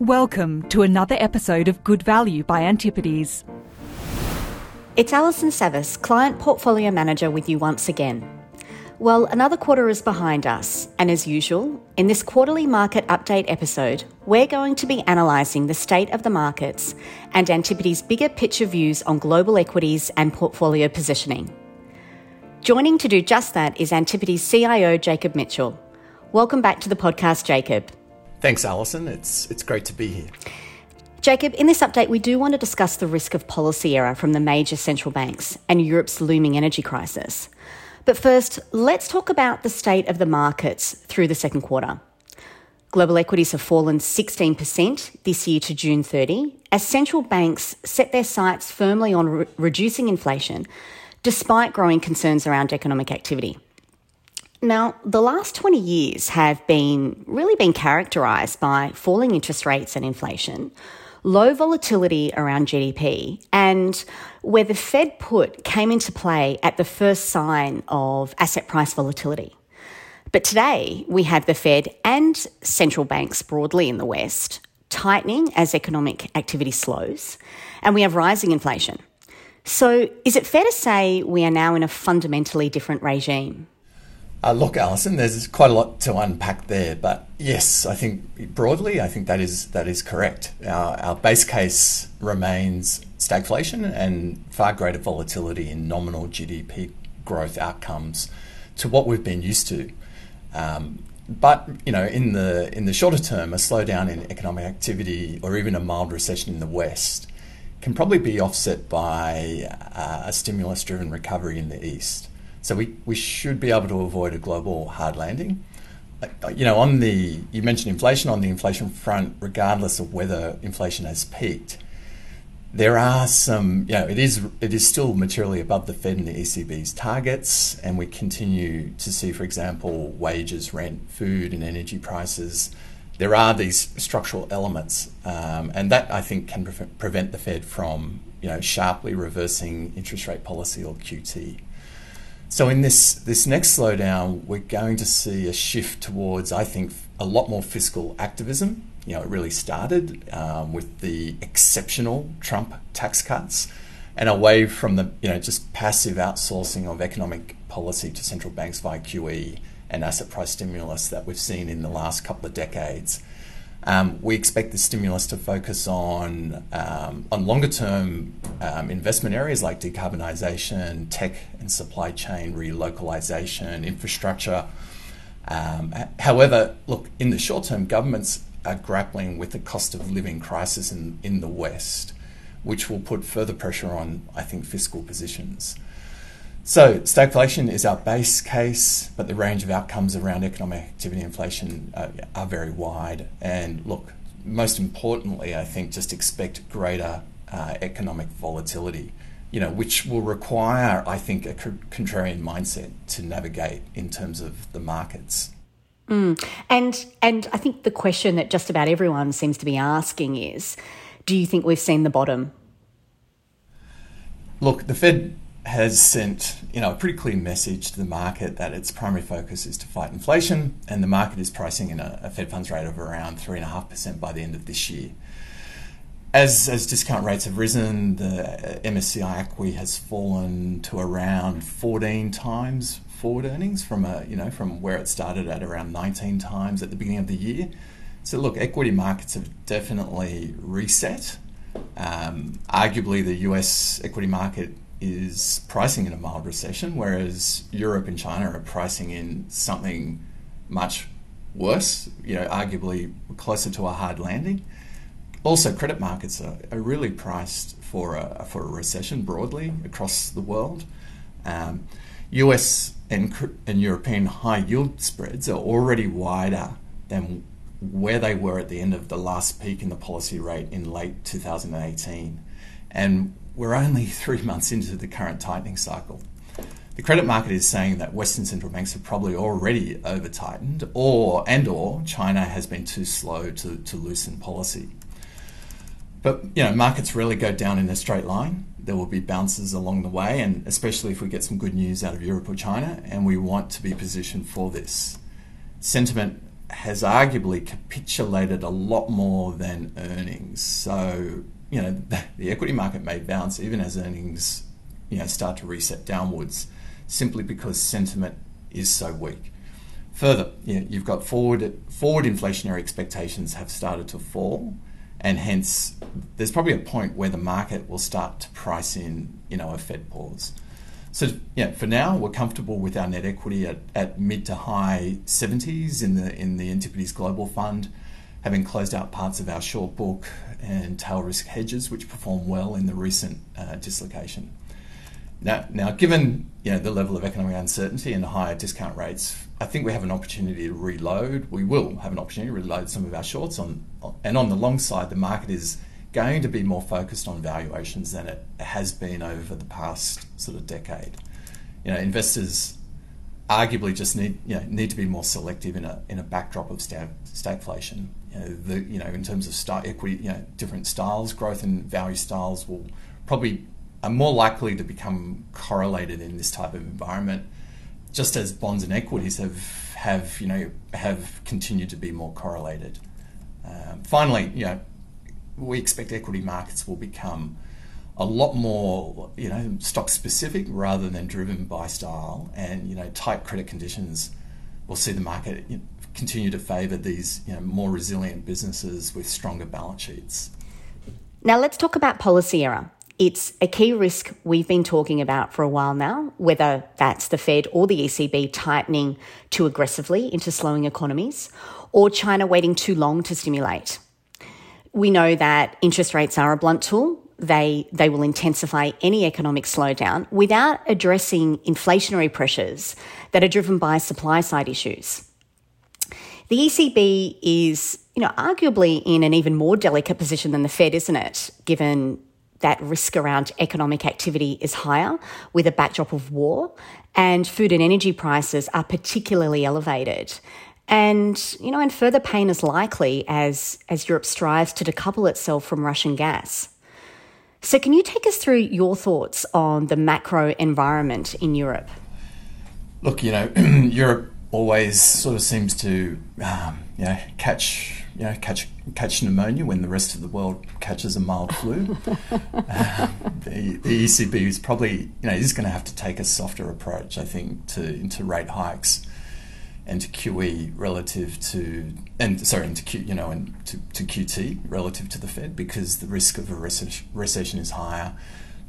Welcome to another episode of Good Value by Antipodes. It's Alison Savas, Client Portfolio Manager, with you once again. Well, another quarter is behind us, and as usual, in this quarterly market update episode, we're going to be analysing the state of the markets and Antipodes' bigger picture views on global equities and portfolio positioning. Joining to do just that is Antipodes CIO Jacob Mitchell. Welcome back to the podcast, Jacob. Thanks, Alison. It's, it's great to be here. Jacob, in this update, we do want to discuss the risk of policy error from the major central banks and Europe's looming energy crisis. But first, let's talk about the state of the markets through the second quarter. Global equities have fallen 16% this year to June 30 as central banks set their sights firmly on re- reducing inflation despite growing concerns around economic activity. Now, the last 20 years have been really been characterized by falling interest rates and inflation, low volatility around GDP, and where the Fed put came into play at the first sign of asset price volatility. But today, we have the Fed and central banks broadly in the West tightening as economic activity slows, and we have rising inflation. So, is it fair to say we are now in a fundamentally different regime? Uh, look, Alison, there's quite a lot to unpack there, but yes, I think broadly, I think that is that is correct. Our, our base case remains stagflation and far greater volatility in nominal GDP growth outcomes to what we've been used to. Um, but you know, in the in the shorter term, a slowdown in economic activity or even a mild recession in the West can probably be offset by uh, a stimulus-driven recovery in the East. So we, we should be able to avoid a global hard landing. Uh, you know, on the you mentioned inflation on the inflation front, regardless of whether inflation has peaked, there are some. You know, it is it is still materially above the Fed and the ECB's targets, and we continue to see, for example, wages, rent, food, and energy prices. There are these structural elements, um, and that I think can pre- prevent the Fed from you know sharply reversing interest rate policy or QT. So in this this next slowdown, we're going to see a shift towards, I think, a lot more fiscal activism. You know, it really started um, with the exceptional Trump tax cuts, and away from the you know just passive outsourcing of economic policy to central banks via QE and asset price stimulus that we've seen in the last couple of decades. Um, we expect the stimulus to focus on um, on longer term um, investment areas like decarbonisation, tech and supply chain relocalisation, infrastructure. Um, however, look in the short term, governments are grappling with the cost of living crisis in, in the West, which will put further pressure on, I think, fiscal positions. So, stagflation is our base case, but the range of outcomes around economic activity and inflation are, are very wide. And look, most importantly, I think just expect greater uh, economic volatility, you know, which will require, I think, a contrarian mindset to navigate in terms of the markets. Mm. And and I think the question that just about everyone seems to be asking is, do you think we've seen the bottom? Look, the Fed has sent you know a pretty clear message to the market that its primary focus is to fight inflation, and the market is pricing in a, a Fed funds rate of around three and a half percent by the end of this year. As as discount rates have risen, the MSCI ACWI has fallen to around 14 times forward earnings from a you know from where it started at around 19 times at the beginning of the year. So look, equity markets have definitely reset. Um, arguably, the U.S. equity market is pricing in a mild recession, whereas Europe and China are pricing in something much worse, you know, arguably closer to a hard landing. Also, credit markets are, are really priced for a, for a recession broadly across the world. Um, US and, and European high yield spreads are already wider than where they were at the end of the last peak in the policy rate in late 2018. And we're only three months into the current tightening cycle. The credit market is saying that Western central banks have probably already over tightened, or and or China has been too slow to, to loosen policy. But you know, markets rarely go down in a straight line. There will be bounces along the way, and especially if we get some good news out of Europe or China, and we want to be positioned for this. Sentiment has arguably capitulated a lot more than earnings. So, you know, the equity market may bounce even as earnings, you know, start to reset downwards simply because sentiment is so weak. Further, you know, you've got forward forward inflationary expectations have started to fall, and hence there's probably a point where the market will start to price in, you know, a Fed pause. So yeah, for now we're comfortable with our net equity at, at mid to high 70s in the in the Antipodes Global Fund, having closed out parts of our short book and tail risk hedges, which performed well in the recent uh, dislocation. Now, now, given you know the level of economic uncertainty and the higher discount rates, I think we have an opportunity to reload. We will have an opportunity to reload some of our shorts on, and on the long side, the market is going to be more focused on valuations than it has been over the past sort of decade. You know, investors arguably just need you know need to be more selective in a in a backdrop of stag, stagflation. You know, the, you know in terms of star equity, you know, different styles, growth and value styles will probably are more likely to become correlated in this type of environment, just as bonds and equities have have you know have continued to be more correlated. Um, finally, you know, we expect equity markets will become a lot more, you know, stock specific rather than driven by style. And you know, tight credit conditions will see the market continue to favour these you know, more resilient businesses with stronger balance sheets. Now let's talk about policy error. It's a key risk we've been talking about for a while now, whether that's the Fed or the ECB tightening too aggressively into slowing economies, or China waiting too long to stimulate. We know that interest rates are a blunt tool. They, they will intensify any economic slowdown without addressing inflationary pressures that are driven by supply side issues. The ECB is, you know, arguably in an even more delicate position than the Fed, isn't it? Given that risk around economic activity is higher with a backdrop of war, and food and energy prices are particularly elevated. And, you know, and further pain is likely as, as Europe strives to decouple itself from Russian gas. So, can you take us through your thoughts on the macro environment in Europe? Look, you know, Europe always sort of seems to, um, you know, catch, you know, catch catch pneumonia when the rest of the world catches a mild flu. uh, the, the ECB is probably, you know, is going to have to take a softer approach, I think, to into rate hikes and to QE relative to and sorry into Q you know and to, to QT relative to the Fed because the risk of a recession is higher.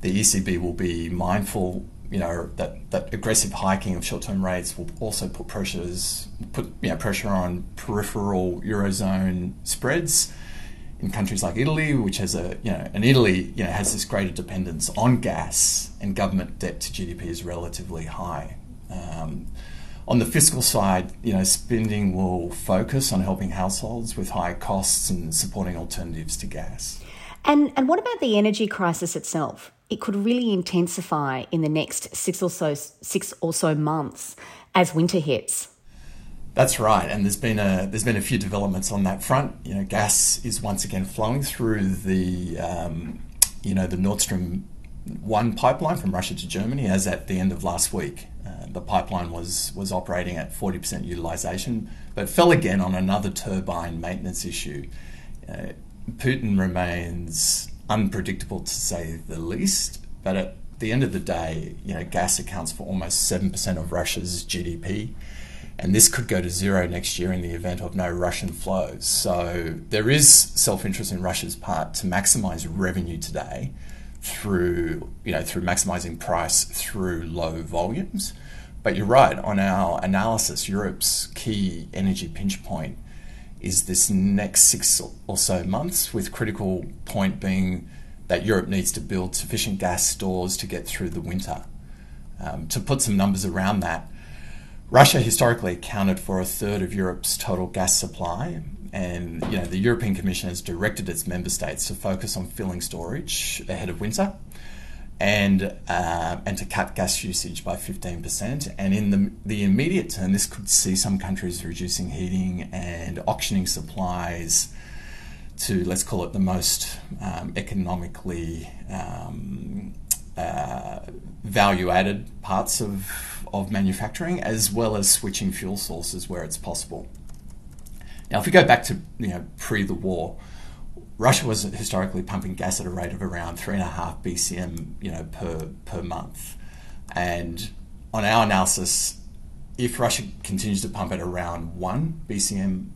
The ECB will be mindful, you know, that, that aggressive hiking of short-term rates will also put pressures put you know, pressure on peripheral eurozone spreads in countries like Italy, which has a you know, and Italy you know has this greater dependence on gas, and government debt to GDP is relatively high. Um, on the fiscal side, you know, spending will focus on helping households with high costs and supporting alternatives to gas. And and what about the energy crisis itself? It could really intensify in the next six or so six or so months as winter hits. That's right, and there's been a there's been a few developments on that front. You know, gas is once again flowing through the um, you know the Nord Stream one pipeline from Russia to Germany as at the end of last week the pipeline was was operating at 40% utilization, but fell again on another turbine maintenance issue. Uh, Putin remains unpredictable to say the least, but at the end of the day, you know, gas accounts for almost 7% of Russia's GDP. And this could go to zero next year in the event of no Russian flows. So there is self interest in Russia's part to maximize revenue today through, you know, through maximizing price through low volumes. But you're right, on our analysis, Europe's key energy pinch point is this next six or so months, with critical point being that Europe needs to build sufficient gas stores to get through the winter. Um, to put some numbers around that, Russia historically accounted for a third of Europe's total gas supply, and you know the European Commission has directed its member states to focus on filling storage ahead of winter and uh, and to cut gas usage by 15%. And in the, the immediate term, this could see some countries reducing heating and auctioning supplies to, let's call it, the most um, economically um, uh, value added parts of, of manufacturing, as well as switching fuel sources where it's possible. Now, if we go back to you know pre the war, Russia was historically pumping gas at a rate of around three and a half BCM, you know, per per month, and on our analysis, if Russia continues to pump at around one BCM,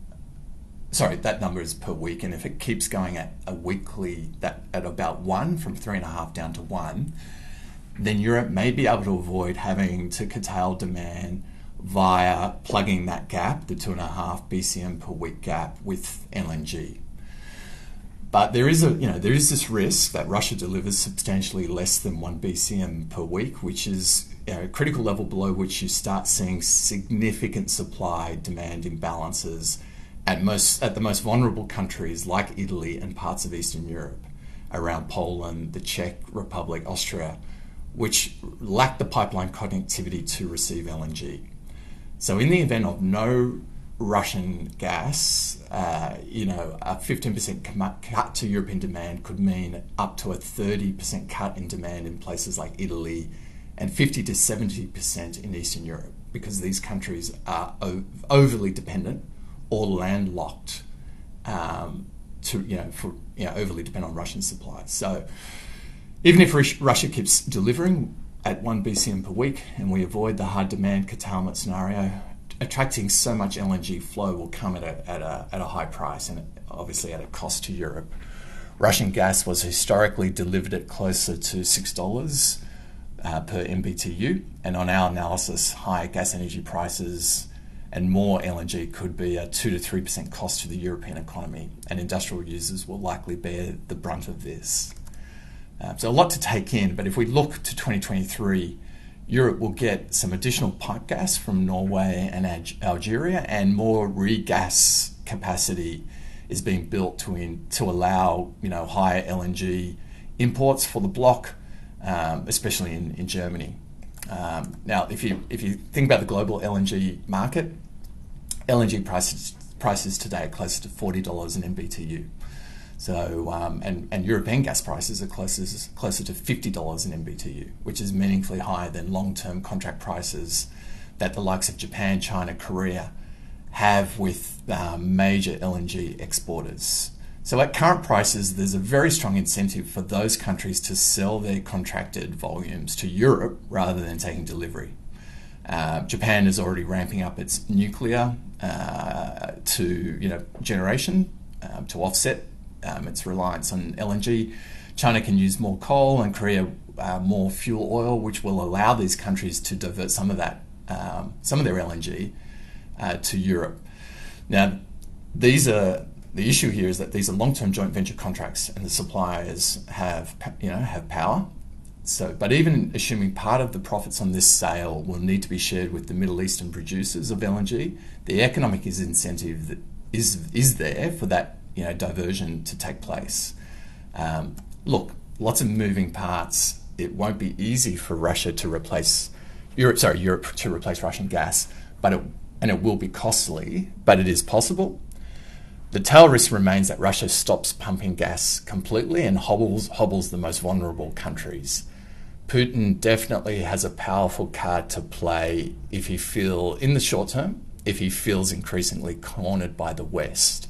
sorry, that number is per week, and if it keeps going at a weekly that at about one from three and a half down to one, then Europe may be able to avoid having to curtail demand via plugging that gap, the two and a half BCM per week gap, with LNG. But there is a you know there is this risk that Russia delivers substantially less than one BCM per week, which is a critical level below which you start seeing significant supply demand imbalances at most at the most vulnerable countries like Italy and parts of Eastern Europe, around Poland, the Czech Republic, Austria, which lack the pipeline connectivity to receive LNG. So, in the event of no Russian gas, uh, you know, a 15% cut to European demand could mean up to a 30% cut in demand in places like Italy and 50 to 70% in Eastern Europe because these countries are overly dependent or landlocked um, to, you know, for, you know, overly dependent on Russian supplies. So, even if Russia keeps delivering at 1 BCM per week and we avoid the hard demand curtailment scenario, attracting so much LNG flow will come at a, at a, at a high price and obviously at a cost to Europe. Russian gas was historically delivered at closer to $6 uh, per MBTU, and on our analysis, higher gas energy prices and more LNG could be a 2 to 3% cost to the European economy, and industrial users will likely bear the brunt of this. Uh, so a lot to take in, but if we look to 2023, Europe will get some additional pipe gas from Norway and Algeria, and more regas capacity is being built to in, to allow you know higher LNG imports for the bloc, um, especially in, in Germany. Um, now, if you if you think about the global LNG market, LNG prices prices today are closer to forty dollars an MBTU. So, um, and, and European gas prices are closer, closer to $50 in MBTU, which is meaningfully higher than long term contract prices that the likes of Japan, China, Korea have with um, major LNG exporters. So, at current prices, there's a very strong incentive for those countries to sell their contracted volumes to Europe rather than taking delivery. Uh, Japan is already ramping up its nuclear uh, to you know generation um, to offset um, its reliance on LNG. China can use more coal and Korea uh, more fuel oil, which will allow these countries to divert some of that, um, some of their LNG uh, to Europe. Now, these are the issue here is that these are long-term joint venture contracts, and the suppliers have you know have power. So, but even assuming part of the profits on this sale will need to be shared with the Middle Eastern producers of LNG, the economic incentive that is is there for that you know diversion to take place. Um, look, lots of moving parts. It won't be easy for Russia to replace Europe. Sorry, Europe to replace Russian gas, but it, and it will be costly. But it is possible. The tail risk remains that Russia stops pumping gas completely and hobbles hobbles the most vulnerable countries. Putin definitely has a powerful card to play if he feel in the short term if he feels increasingly cornered by the West.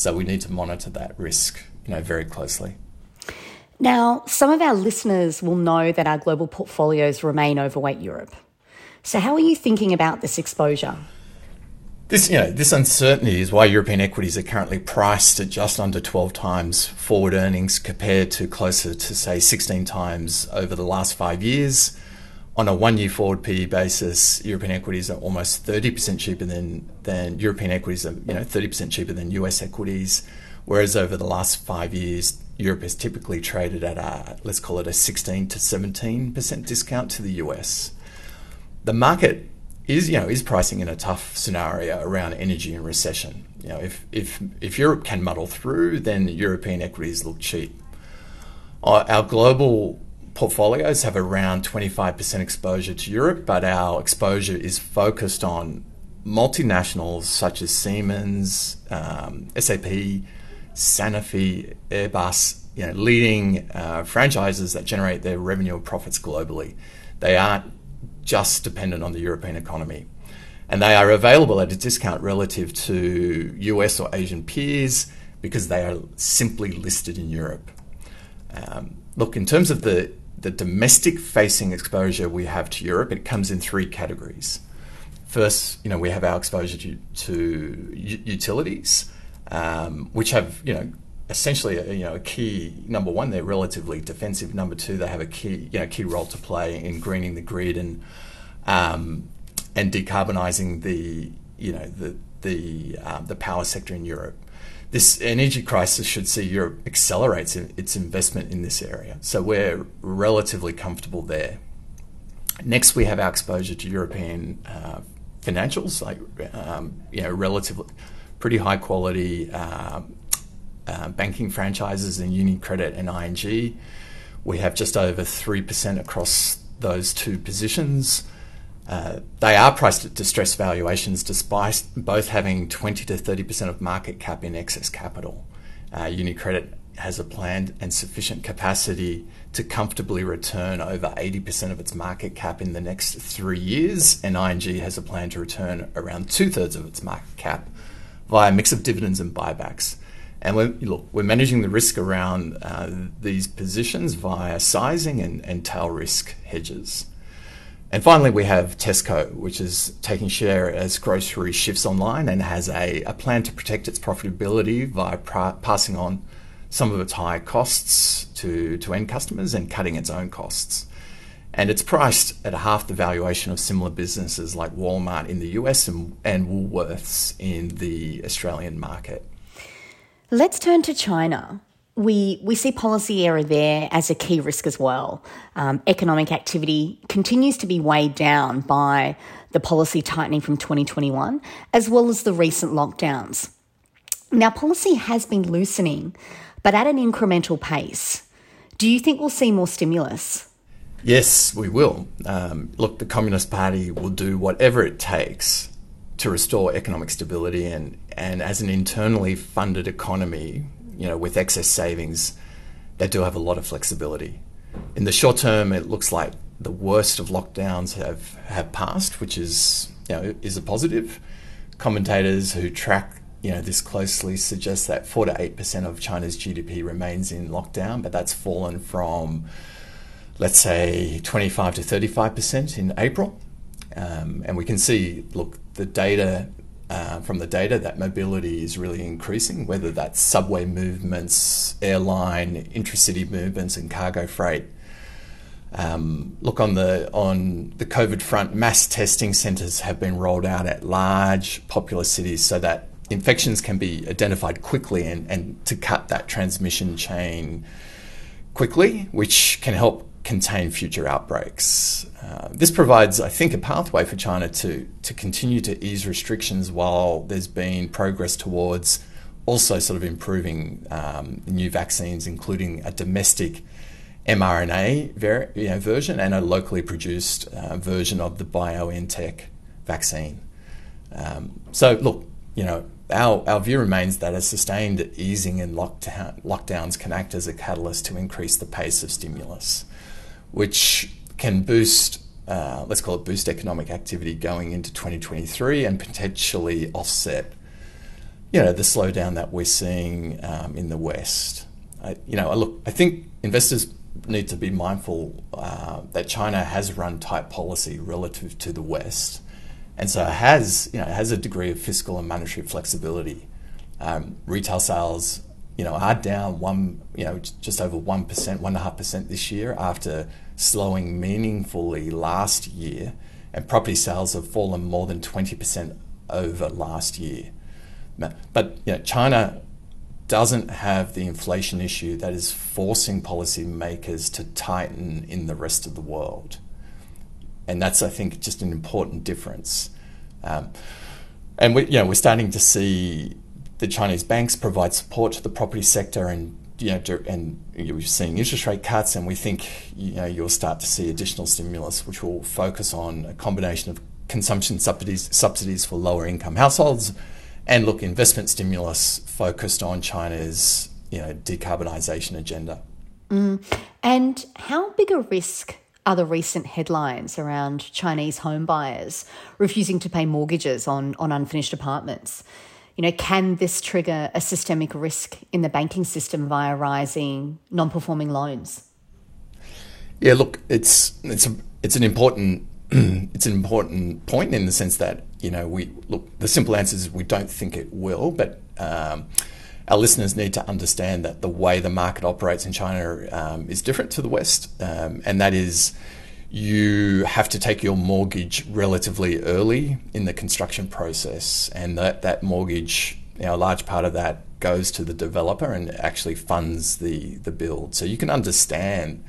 So we need to monitor that risk, you know, very closely. Now, some of our listeners will know that our global portfolios remain overweight Europe. So how are you thinking about this exposure? This, you know, this uncertainty is why European equities are currently priced at just under 12 times forward earnings compared to closer to, say, 16 times over the last five years on a one year forward PE basis, European equities are almost 30% cheaper than, than European equities are, you know, 30% cheaper than US equities. Whereas over the last five years, Europe has typically traded at a, let's call it a 16 to 17% discount to the US. The market is, you know, is pricing in a tough scenario around energy and recession. You know, if, if, if Europe can muddle through, then European equities look cheap. Our global portfolios have around 25% exposure to Europe, but our exposure is focused on multinationals such as Siemens, um, SAP, Sanofi, Airbus, you know, leading uh, franchises that generate their revenue and profits globally. They aren't just dependent on the European economy. And they are available at a discount relative to US or Asian peers because they are simply listed in Europe. Um, look, in terms of the, the domestic facing exposure we have to Europe, it comes in three categories. First, you know, we have our exposure to, to utilities, um, which have, you know, essentially, a, you know, a key number one, they're relatively defensive. Number two, they have a key, you know, key role to play in greening the grid and um, and decarbonising the, you know, the the um, the power sector in Europe. This energy crisis should see Europe accelerate its investment in this area. So we're relatively comfortable there. Next, we have our exposure to European uh, financials, like um, you know, relatively pretty high quality um, uh, banking franchises in UniCredit and ING. We have just over 3% across those two positions. Uh, they are priced at distressed valuations despite both having 20 to 30% of market cap in excess capital. Uh, UniCredit has a planned and sufficient capacity to comfortably return over 80% of its market cap in the next three years, and ING has a plan to return around two thirds of its market cap via a mix of dividends and buybacks. And we're, look, we're managing the risk around uh, these positions via sizing and, and tail risk hedges. And finally, we have Tesco, which is taking share as grocery shifts online and has a, a plan to protect its profitability via passing on some of its high costs to, to end customers and cutting its own costs. And it's priced at half the valuation of similar businesses like Walmart in the US and, and Woolworths in the Australian market. Let's turn to China. We, we see policy error there as a key risk as well. Um, economic activity continues to be weighed down by the policy tightening from 2021, as well as the recent lockdowns. Now, policy has been loosening, but at an incremental pace. Do you think we'll see more stimulus? Yes, we will. Um, look, the Communist Party will do whatever it takes to restore economic stability and, and as an internally funded economy, you know, with excess savings, they do have a lot of flexibility. In the short term, it looks like the worst of lockdowns have, have passed, which is you know is a positive. Commentators who track you know this closely suggest that four to eight percent of China's GDP remains in lockdown, but that's fallen from let's say 25 to 35 percent in April. Um, and we can see, look, the data uh, from the data that mobility is really increasing, whether that's subway movements, airline, intracity movements, and cargo freight. Um, look on the on the COVID front, mass testing centres have been rolled out at large popular cities so that infections can be identified quickly and, and to cut that transmission chain quickly, which can help contain future outbreaks. Uh, this provides, I think, a pathway for China to, to continue to ease restrictions while there's been progress towards also sort of improving um, new vaccines, including a domestic mRNA ver- you know, version and a locally produced uh, version of the BioNTech vaccine. Um, so, look, you know, our, our view remains that a sustained easing in lockdown, lockdowns can act as a catalyst to increase the pace of stimulus which can boost, uh, let's call it boost economic activity going into 2023 and potentially offset, you know, the slowdown that we're seeing um, in the West. I, you know, look, I think investors need to be mindful uh, that China has run tight policy relative to the West, and so has you know has a degree of fiscal and monetary flexibility. Um, retail sales you know, are down one, you know, just over one percent, one and a half percent this year after slowing meaningfully last year, and property sales have fallen more than twenty percent over last year. But you know, China doesn't have the inflation issue that is forcing policymakers to tighten in the rest of the world, and that's I think just an important difference. Um, and we, you know, we're starting to see the Chinese banks provide support to the property sector and you know, and you're seeing interest rate cuts, and we think you know you'll start to see additional stimulus, which will focus on a combination of consumption subsidies, subsidies for lower income households, and look investment stimulus focused on China's you know decarbonisation agenda. Mm. And how big a risk are the recent headlines around Chinese home buyers refusing to pay mortgages on, on unfinished apartments. You know, can this trigger a systemic risk in the banking system via rising non-performing loans? Yeah, look, it's it's a, it's an important it's an important point in the sense that you know we look. The simple answer is we don't think it will, but um, our listeners need to understand that the way the market operates in China um, is different to the West, um, and that is you have to take your mortgage relatively early in the construction process, and that that mortgage, you know, a large part of that goes to the developer and actually funds the the build. So you can understand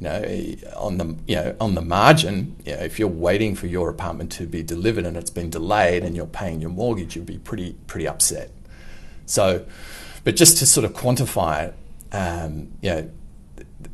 you know, on the you know on the margin, you know, if you're waiting for your apartment to be delivered and it's been delayed and you're paying your mortgage, you'd be pretty pretty upset. So, but just to sort of quantify it, um, you know,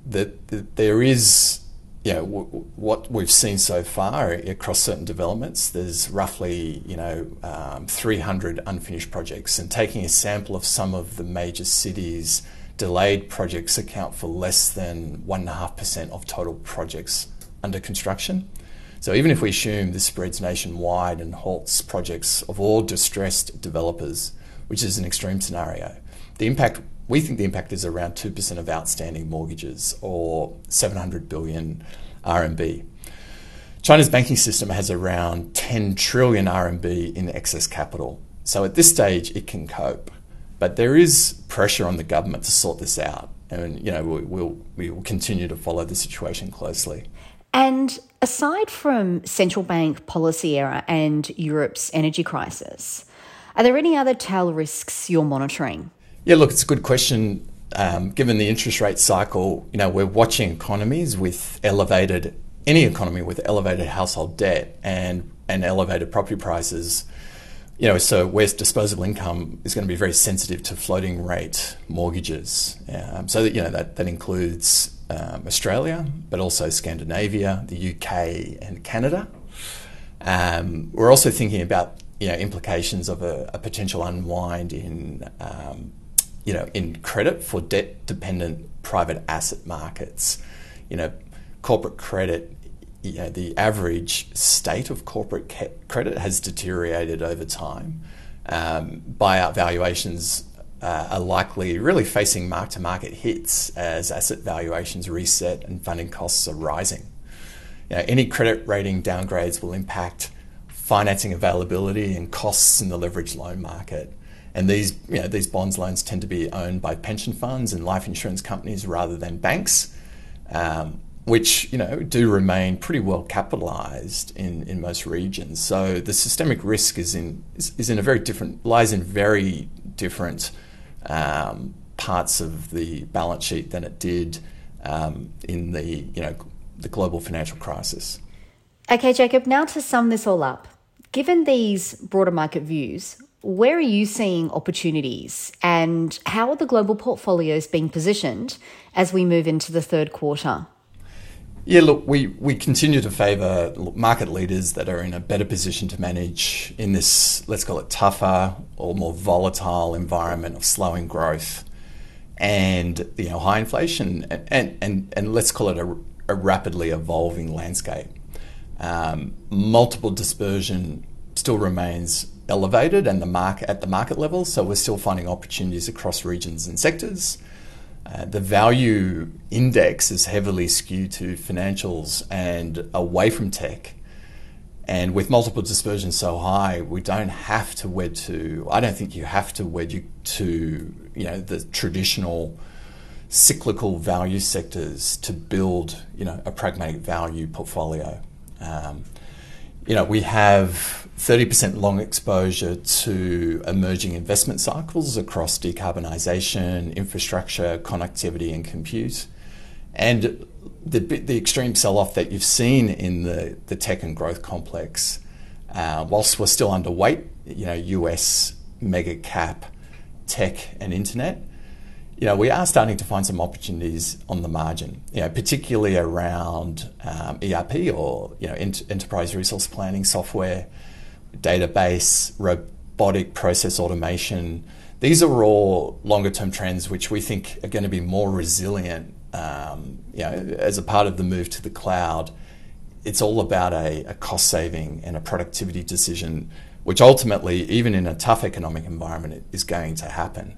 that the, there is, you know, what we've seen so far across certain developments, there's roughly, you know, um, 300 unfinished projects. And taking a sample of some of the major cities, delayed projects account for less than 1.5% of total projects under construction. So even if we assume this spreads nationwide and halts projects of all distressed developers, which is an extreme scenario. The impact, we think the impact is around 2% of outstanding mortgages or 700 billion RMB. China's banking system has around 10 trillion RMB in excess capital. So at this stage, it can cope. But there is pressure on the government to sort this out. And, you know, we, we'll, we will continue to follow the situation closely. And aside from central bank policy error and Europe's energy crisis, are there any other tail risks you're monitoring? Yeah, look, it's a good question. Um, given the interest rate cycle, you know, we're watching economies with elevated, any economy with elevated household debt and, and elevated property prices. You know, so where disposable income is going to be very sensitive to floating rate mortgages. Um, so that, you know, that, that includes um, Australia, but also Scandinavia, the UK, and Canada. Um, we're also thinking about you know implications of a, a potential unwind in um, you know in credit for debt dependent private asset markets. You know, corporate credit. You know, the average state of corporate ca- credit has deteriorated over time. Um, buyout valuations uh, are likely really facing mark to market hits as asset valuations reset and funding costs are rising. You know, any credit rating downgrades will impact financing availability and costs in the leveraged loan market. And these, you know, these bonds loans tend to be owned by pension funds and life insurance companies rather than banks, um, which you know do remain pretty well capitalised in, in most regions. So the systemic risk is in is, is in a very different lies in very different um, parts of the balance sheet than it did um, in the you know the global financial crisis. Okay, Jacob. Now to sum this all up, Given these broader market views, where are you seeing opportunities and how are the global portfolios being positioned as we move into the third quarter? Yeah, look, we, we continue to favour market leaders that are in a better position to manage in this, let's call it tougher or more volatile environment of slowing growth and you know high inflation and, and, and, and let's call it a, a rapidly evolving landscape. Um, multiple dispersion still remains elevated and the market at the market level, so we're still finding opportunities across regions and sectors. Uh, the value index is heavily skewed to financials and away from tech. And with multiple dispersion so high, we don't have to wed to. I don't think you have to wed you to you know the traditional cyclical value sectors to build you know a pragmatic value portfolio. Um, you know, we have 30% long exposure to emerging investment cycles across decarbonisation, infrastructure, connectivity, and compute. And the, the extreme sell off that you've seen in the, the tech and growth complex, uh, whilst we're still underweight, you know, US mega cap tech and internet, you know, we are starting to find some opportunities on the margin, you know, particularly around um, ERP or, you know, ent- enterprise resource planning software, database, robotic process automation. These are all longer term trends which we think are going to be more resilient um, you know, as a part of the move to the cloud, it's all about a, a cost saving and a productivity decision, which ultimately, even in a tough economic environment, is going to happen.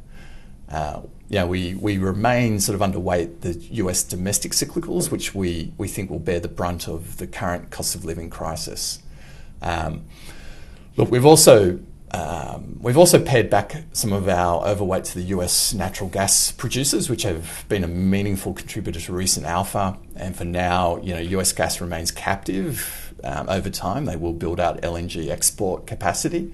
Uh, yeah, we, we remain sort of underweight the US domestic cyclicals, which we, we think will bear the brunt of the current cost of living crisis. Um, look, we've also um, we've also pared back some of our overweight to the US natural gas producers, which have been a meaningful contributor to recent alpha. And for now, you know, US gas remains captive. Um, over time, they will build out LNG export capacity.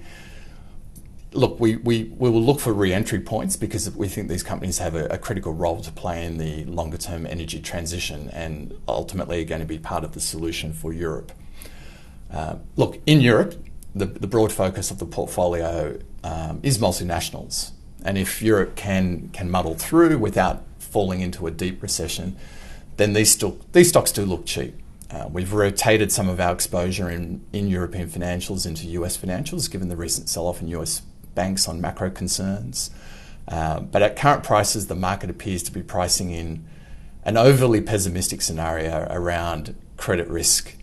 Look, we, we, we will look for re entry points because we think these companies have a, a critical role to play in the longer term energy transition and ultimately are going to be part of the solution for Europe. Uh, look, in Europe, the, the broad focus of the portfolio um, is multinationals. And if Europe can, can muddle through without falling into a deep recession, then these, still, these stocks do look cheap. Uh, we've rotated some of our exposure in, in European financials into US financials, given the recent sell off in US banks on macro concerns. Uh, but at current prices, the market appears to be pricing in an overly pessimistic scenario around credit risk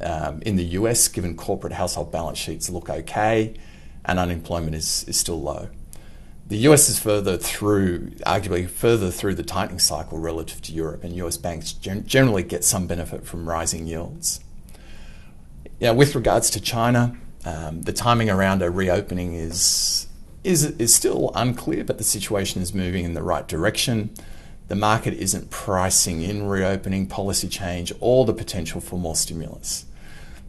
um, in the US, given corporate household balance sheets look okay and unemployment is, is still low. The US is further through, arguably further through the tightening cycle relative to Europe, and US banks gen- generally get some benefit from rising yields. Yeah, with regards to China, um, the timing around a reopening is, is, is still unclear, but the situation is moving in the right direction the market isn't pricing in reopening, policy change, or the potential for more stimulus.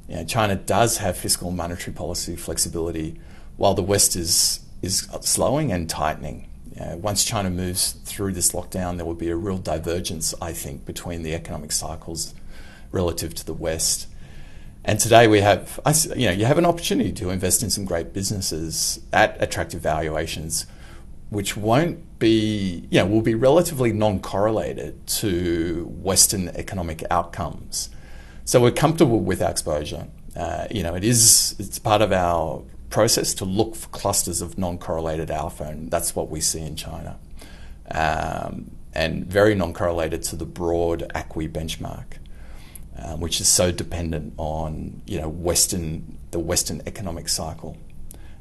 You know, China does have fiscal and monetary policy flexibility, while the West is is slowing and tightening. Once China moves through this lockdown, there will be a real divergence, I think, between the economic cycles relative to the West. And today we have, you know, you have an opportunity to invest in some great businesses at attractive valuations which won't be, know, will be relatively non correlated to Western economic outcomes. So we're comfortable with our exposure. Uh, you know, it is, it's part of our process to look for clusters of non correlated alpha, and that's what we see in China. Um, and very non correlated to the broad ACWI benchmark. Um, which is so dependent on you know Western the Western economic cycle.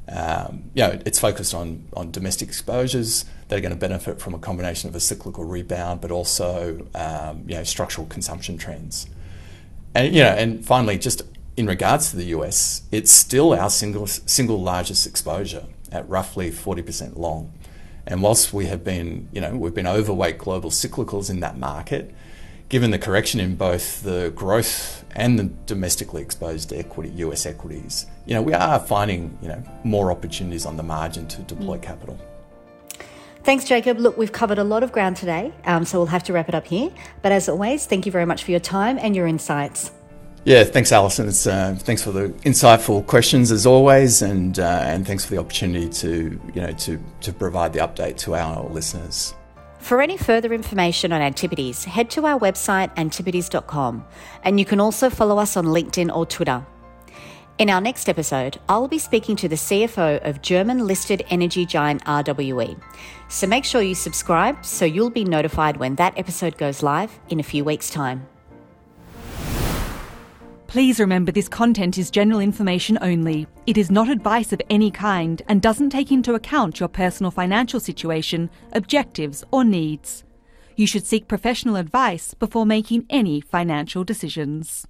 Um, you know, it's focused on, on domestic exposures that are going to benefit from a combination of a cyclical rebound, but also um, you know structural consumption trends. And you know, and finally, just in regards to the US, it's still our single single largest exposure at roughly forty percent long. And whilst we have been, you know, we've been overweight global cyclicals in that market, given the correction in both the growth and the domestically exposed equity, US equities, you know, we are finding, you know, more opportunities on the margin to deploy capital. Thanks, Jacob. Look, we've covered a lot of ground today, um, so we'll have to wrap it up here. But as always, thank you very much for your time and your insights. Yeah, thanks, Alison. It's, uh, thanks for the insightful questions as always, and uh, and thanks for the opportunity to you know to to provide the update to our listeners. For any further information on Antipodes, head to our website antipodes.com and you can also follow us on LinkedIn or Twitter. In our next episode, I'll be speaking to the CFO of German listed energy giant RWE. So make sure you subscribe so you'll be notified when that episode goes live in a few weeks' time. Please remember this content is general information only. It is not advice of any kind and doesn't take into account your personal financial situation, objectives, or needs. You should seek professional advice before making any financial decisions.